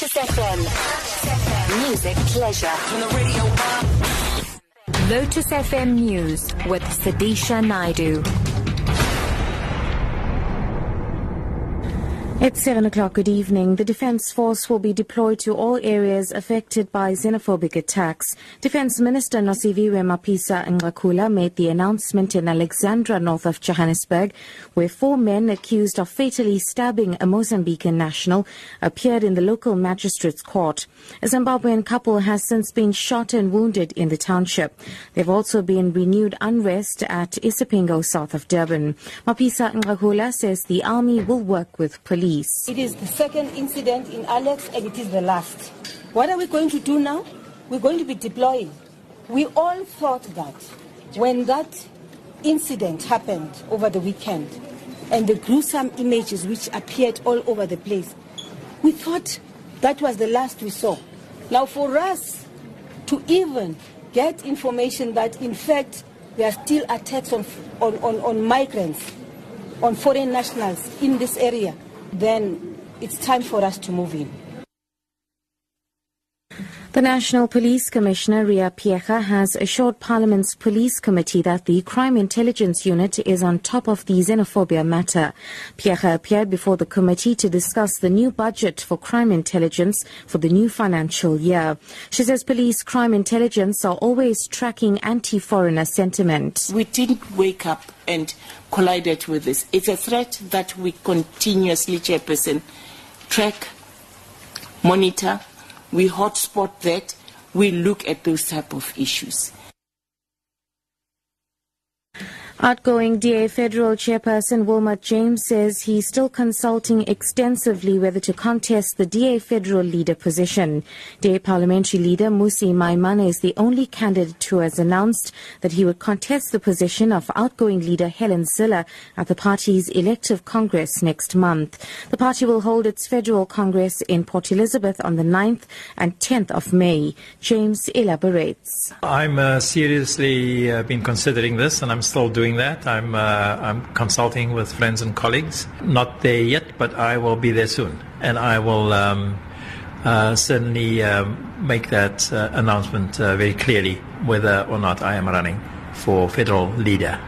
Lotus FM. Music pleasure. From the radio Lotus FM News with Sudisha Naidu. It's 7 o'clock. Good evening. The Defence Force will be deployed to all areas affected by xenophobic attacks. Defence Minister Nosiviwe Mapisa Nqakula made the announcement in Alexandra, north of Johannesburg, where four men accused of fatally stabbing a Mozambican national appeared in the local magistrate's court. A Zimbabwean couple has since been shot and wounded in the township. There have also been renewed unrest at Isipingo, south of Durban. Mapisa Nqakula says the army will work with police. It is the second incident in Alex and it is the last. What are we going to do now? We're going to be deploying. We all thought that when that incident happened over the weekend and the gruesome images which appeared all over the place, we thought that was the last we saw. Now, for us to even get information that in fact there are still attacks on, on, on, on migrants, on foreign nationals in this area, then it's time for us to move in. The National Police Commissioner Ria Phiyega has assured Parliament's Police Committee that the Crime Intelligence Unit is on top of the xenophobia matter. Phiyega appeared before the committee to discuss the new budget for crime intelligence for the new financial year. She says police crime intelligence are always tracking anti-foreigner sentiment. We didn't wake up and collided with this. It's a threat that we continuously, Chairperson, track, monitor, we hotspot that, we look at those type of issues. Outgoing DA Federal Chairperson Wilmot James says he's still consulting extensively whether to contest the DA Federal Leader position. DA Parliamentary Leader Mmusi Maimane is the only candidate who has announced that he would contest the position of outgoing leader Helen Zille at the party's elective congress next month. The party will hold its federal congress in Port Elizabeth on the 9th and 10th of May. James elaborates. I'm uh, seriously uh, been considering this and I'm still doing that. I'm, uh, I'm consulting with friends and colleagues. Not there yet, but I will be there soon. And I will um, uh, certainly um, make that uh, announcement uh, very clearly whether or not I am running for federal leader.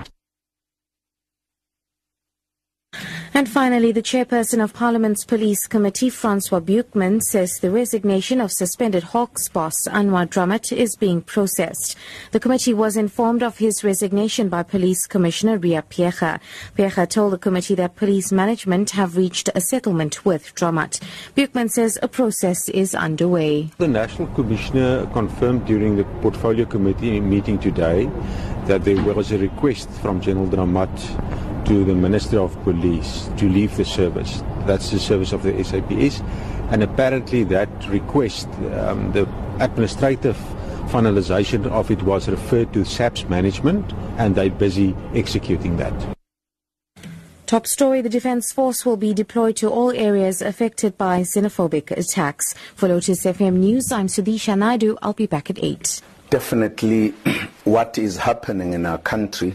And finally, the chairperson of Parliament's Police Committee, Francois Beukman, says the resignation of suspended Hawks boss Anwa Dramat is being processed. The committee was informed of his resignation by Police Commissioner Ria Phiyega. Phiyega told the committee that police management have reached a settlement with Dramat. Beukman says a process is underway. The National Commissioner confirmed during the Portfolio Committee meeting today that there was a request from General Dramat to the Minister of Police to leave the service. That's the service of the SAPS. And apparently that request, um, the administrative finalization of it was referred to SAPS management and they're busy executing that. Top story, the Defence Force will be deployed to all areas affected by xenophobic attacks. For Lotus FM News, I'm Sudisha Naidu. I'll be back at 8. Definitely what is happening in our country